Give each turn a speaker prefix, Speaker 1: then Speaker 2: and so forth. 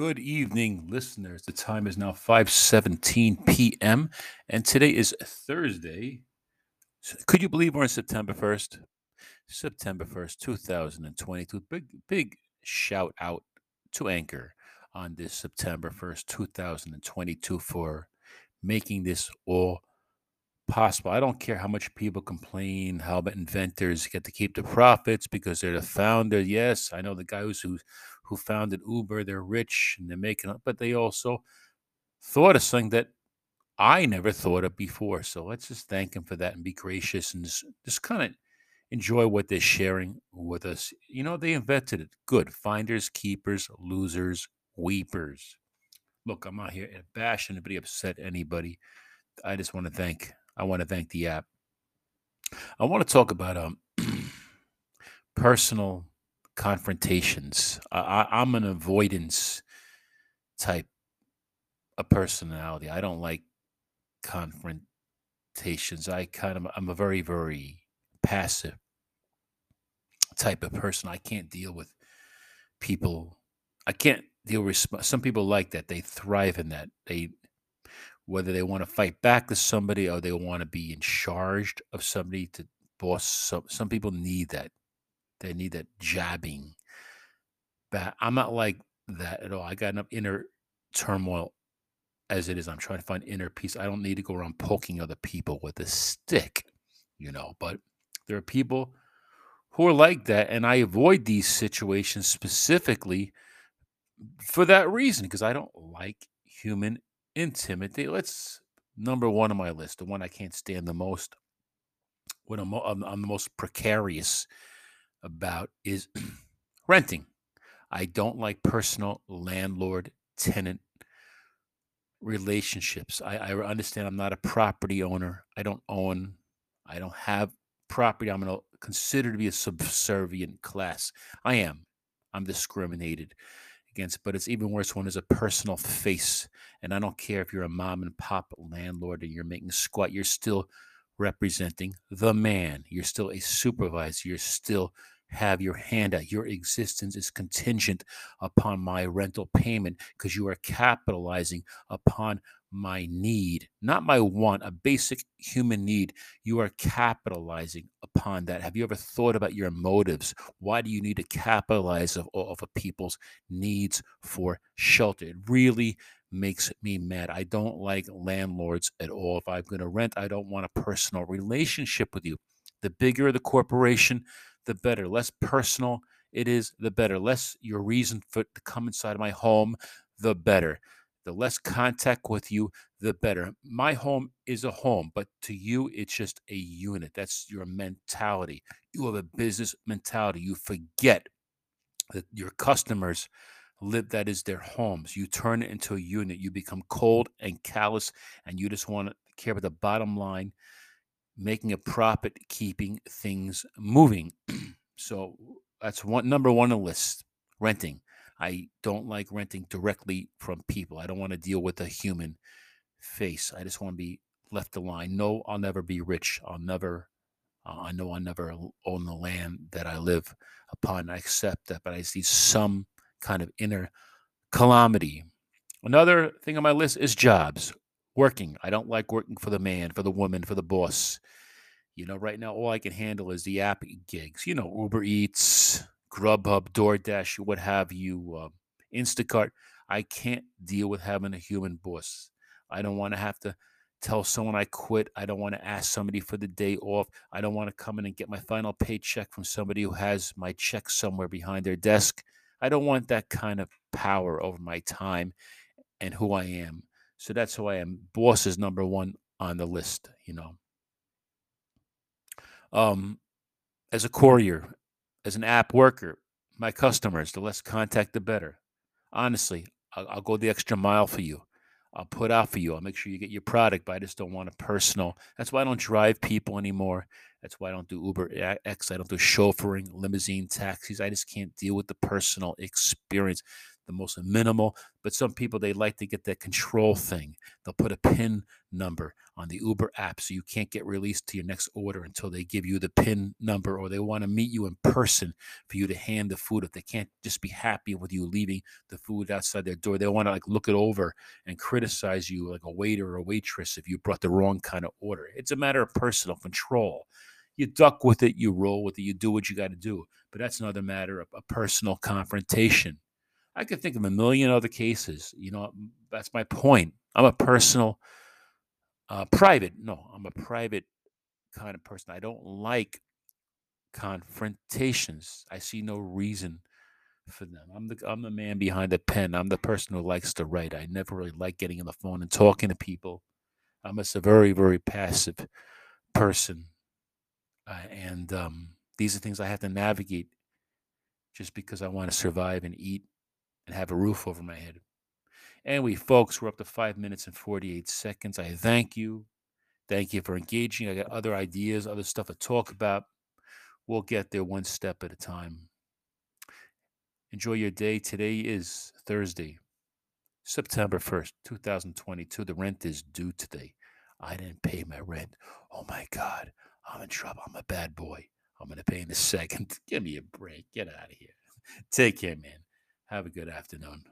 Speaker 1: Good evening, listeners. The time is now 5:17 p.m. and today is Thursday. Could you believe we're on September 1st? September 1st, 2022. Big big shout out to Anchor on this September 1st, 2022 for making this all possible. I don't care how much people complain, how the inventors get to keep the profits because they're the founder. Yes, I know the guys who who founded Uber, they're rich and they're making up, but they also thought of something that I never thought of before. So let's just thank them for that and be gracious and just, just kind of enjoy what they're sharing with us. You know, they invented it. Good. Finders, keepers, losers, weepers. Look, I'm not here to bash anybody, upset anybody. I just want to thank I want to thank the app. I want to talk about um personal confrontations. I, am an avoidance type of personality. I don't like confrontations. I kind of I'm a very very passive type of person. I can't deal with people. I can't deal with some people like that. They thrive in that. They whether they want to fight back to somebody or they want to be in charge of somebody to boss some some people need that. They need that jabbing. But i'm not like that at all. I got enough inner turmoil as it is. I'm trying to find inner peace. I don't need to go around poking other people with a stick you know but there are people who are like that and i avoid these situations specifically for that reason because i don't like human intimidate. Let's number one on my list, the one I can't stand the most, what I'm, I'm, I'm the most precarious about is renting. I don't like personal landlord tenant relationships. I, I understand I'm not a property owner. I don't own, I don't have property. I'm going to consider to be a subservient class. I am. I'm discriminated against, but it's even worse when there's a personal face. And I don't care if you're a mom and pop landlord and you're making squat, you're still representing the man. You're still a supervisor. You're still have your hand out. Your existence is contingent upon my rental payment because you are capitalizing upon my need, not my want, a basic human need. You are capitalizing upon that. Have you ever thought about your motives? Why do you need to capitalize of, of a people's needs for shelter? It really makes me mad. I don't like landlords at all. If I'm going to rent, I don't want a personal relationship with you. The bigger the corporation, the better. Less personal it is, the better. Less your reason for to come inside my home, the better. The less contact with you, the better. My home is a home, but to you, it's just a unit. That's your mentality. You have a business mentality. You forget that your customers live that is their homes. You turn it into a unit. You become cold and callous, and you just want to care about the bottom line, making a profit, keeping things moving. so that's one number one on the list renting. I don't like renting directly from people. I don't want to deal with a human face. I just want to be left alone. No, I'll never be rich. I'll never, uh, I know I'll never own the land that I live upon. I accept that, but I see some kind of inner calamity. Another thing on my list is jobs, working. I don't like working for the man, for the woman, for the boss. You know, right now, all I can handle is the app gigs, you know, Uber Eats, Grubhub, DoorDash, what have you, uh, Instacart. I can't deal with having a human boss. I don't want to have to tell someone I quit. I don't want to ask somebody for the day off. I don't want to come in and get my final paycheck from somebody who has my check somewhere behind their desk. I don't want that kind of power over my time and who I am. So that's who I am. Boss is number one on the list, you know. Um, as a courier, as an app worker, my customers, the less contact, the better. Honestly, I'll, I'll, go the extra mile for you. I'll put out for you. I'll make sure you get your product, but I just don't want a personal. That's why I don't drive people anymore. That's why I don't do Uber X. I don't do chauffeuring, limousine taxis. I just can't deal with the personal experience. The most minimal. But some people, they like to get that control thing. They'll put a PIN number on the Uber app so you can't get released to your next order until they give you the PIN number or they want to meet you in person for you to hand the food. If they can't just be happy with you leaving the food outside their door, they want to like look it over and criticize you like a waiter or a waitress if you brought the wrong kind of order. It's a matter of personal control you duck with it, you roll with it, you do what you got to do. But that's another matter of a personal confrontation. I could think of a million other cases. You know, that's my point. I'm a personal, uh, private. No, I'm a private kind of person. I don't like confrontations. I see no reason for them. I'm the I'm the man behind the pen. I'm the person who likes to write. I never really like getting on the phone and talking to people. I'm just a very very passive person, uh, and um, these are things I have to navigate just because I want to survive and eat and have a roof over my head. Anyway, folks, we're up to five minutes and 48 seconds. I thank you. Thank you for engaging. I got other ideas, other stuff to talk about. We'll get there one step at a time. Enjoy your day. Today is Thursday, September 1st, 2022. The rent is due today. I didn't pay my rent. Oh my God, I'm in trouble. I'm a bad boy. I'm going to pay in a second. Give me a break. Get out of here. Take care, man. Have a good afternoon.